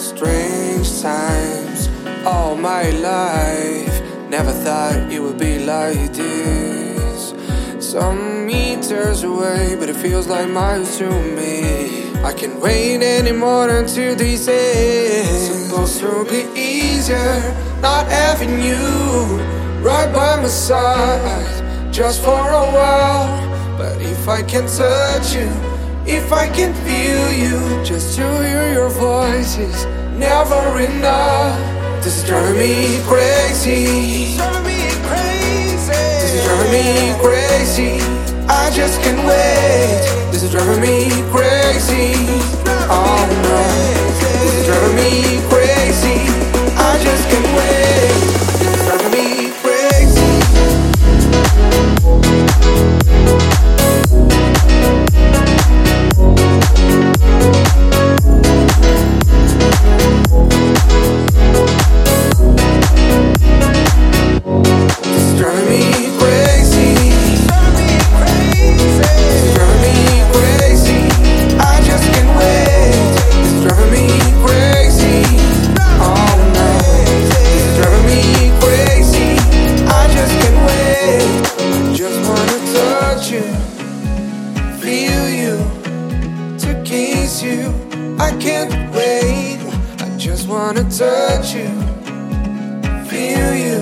strange times all my life. Never thought it would be like this. Some meters away, but it feels like miles to me. I can't wait anymore until this ends. Supposed to be easier, not having you right by my side, just for a while. But if I can touch you, if I can feel you, just to hear your voice is never enough. This is driving me crazy. Me crazy. This is driving me crazy. I just can't wait. This is driving me crazy. Kiss you. I can't wait. I just wanna touch you, feel you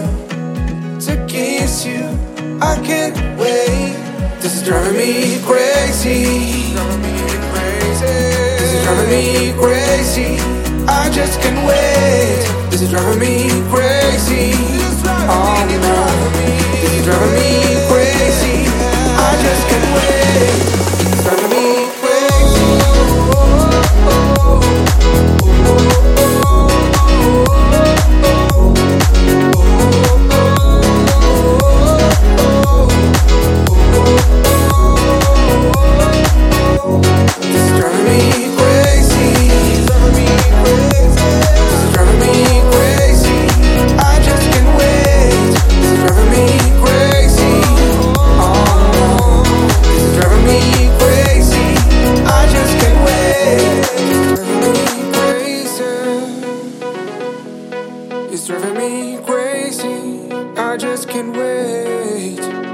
to kiss you. I can't wait. This is driving me crazy. This is driving me crazy. I just can't wait. This is driving me It's driving me crazy. I just can't wait.